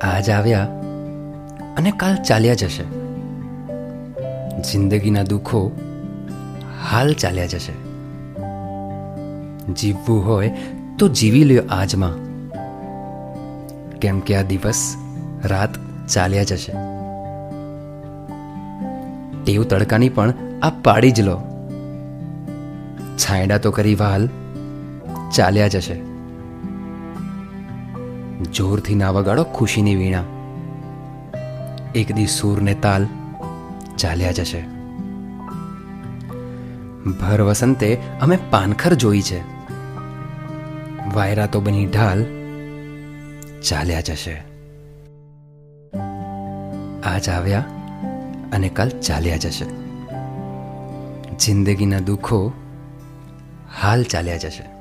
આજ આવ્યા અને કાલ ચાલ્યા જશે. જિંદગીના દુઃખો હાલ ચાલ્યા જશે. જીવવું હોય તો જીવી લ્યો આજમાં. કેમ કે આ દિવસ રાત ચાલ્યા જશે. ટેવ તડકાની પણ આ પાડી જ લો. છાંયડા તો કરી વાલ ચાલ્યા જશે. જોરથી ના વગાડો ખુશીની વીણા. એક દી સૂરને તાલ ચાલ્યા જશે. ભર વસંતે અમે પાનખર જોઈ છે. વાયરા તો બની ઢાલ ચાલ્યા જશે. આજ આવ્યા અને કાલ ચાલ્યા જશે. જિંદગીના દુઃખો હાલ ચાલ્યા જશે.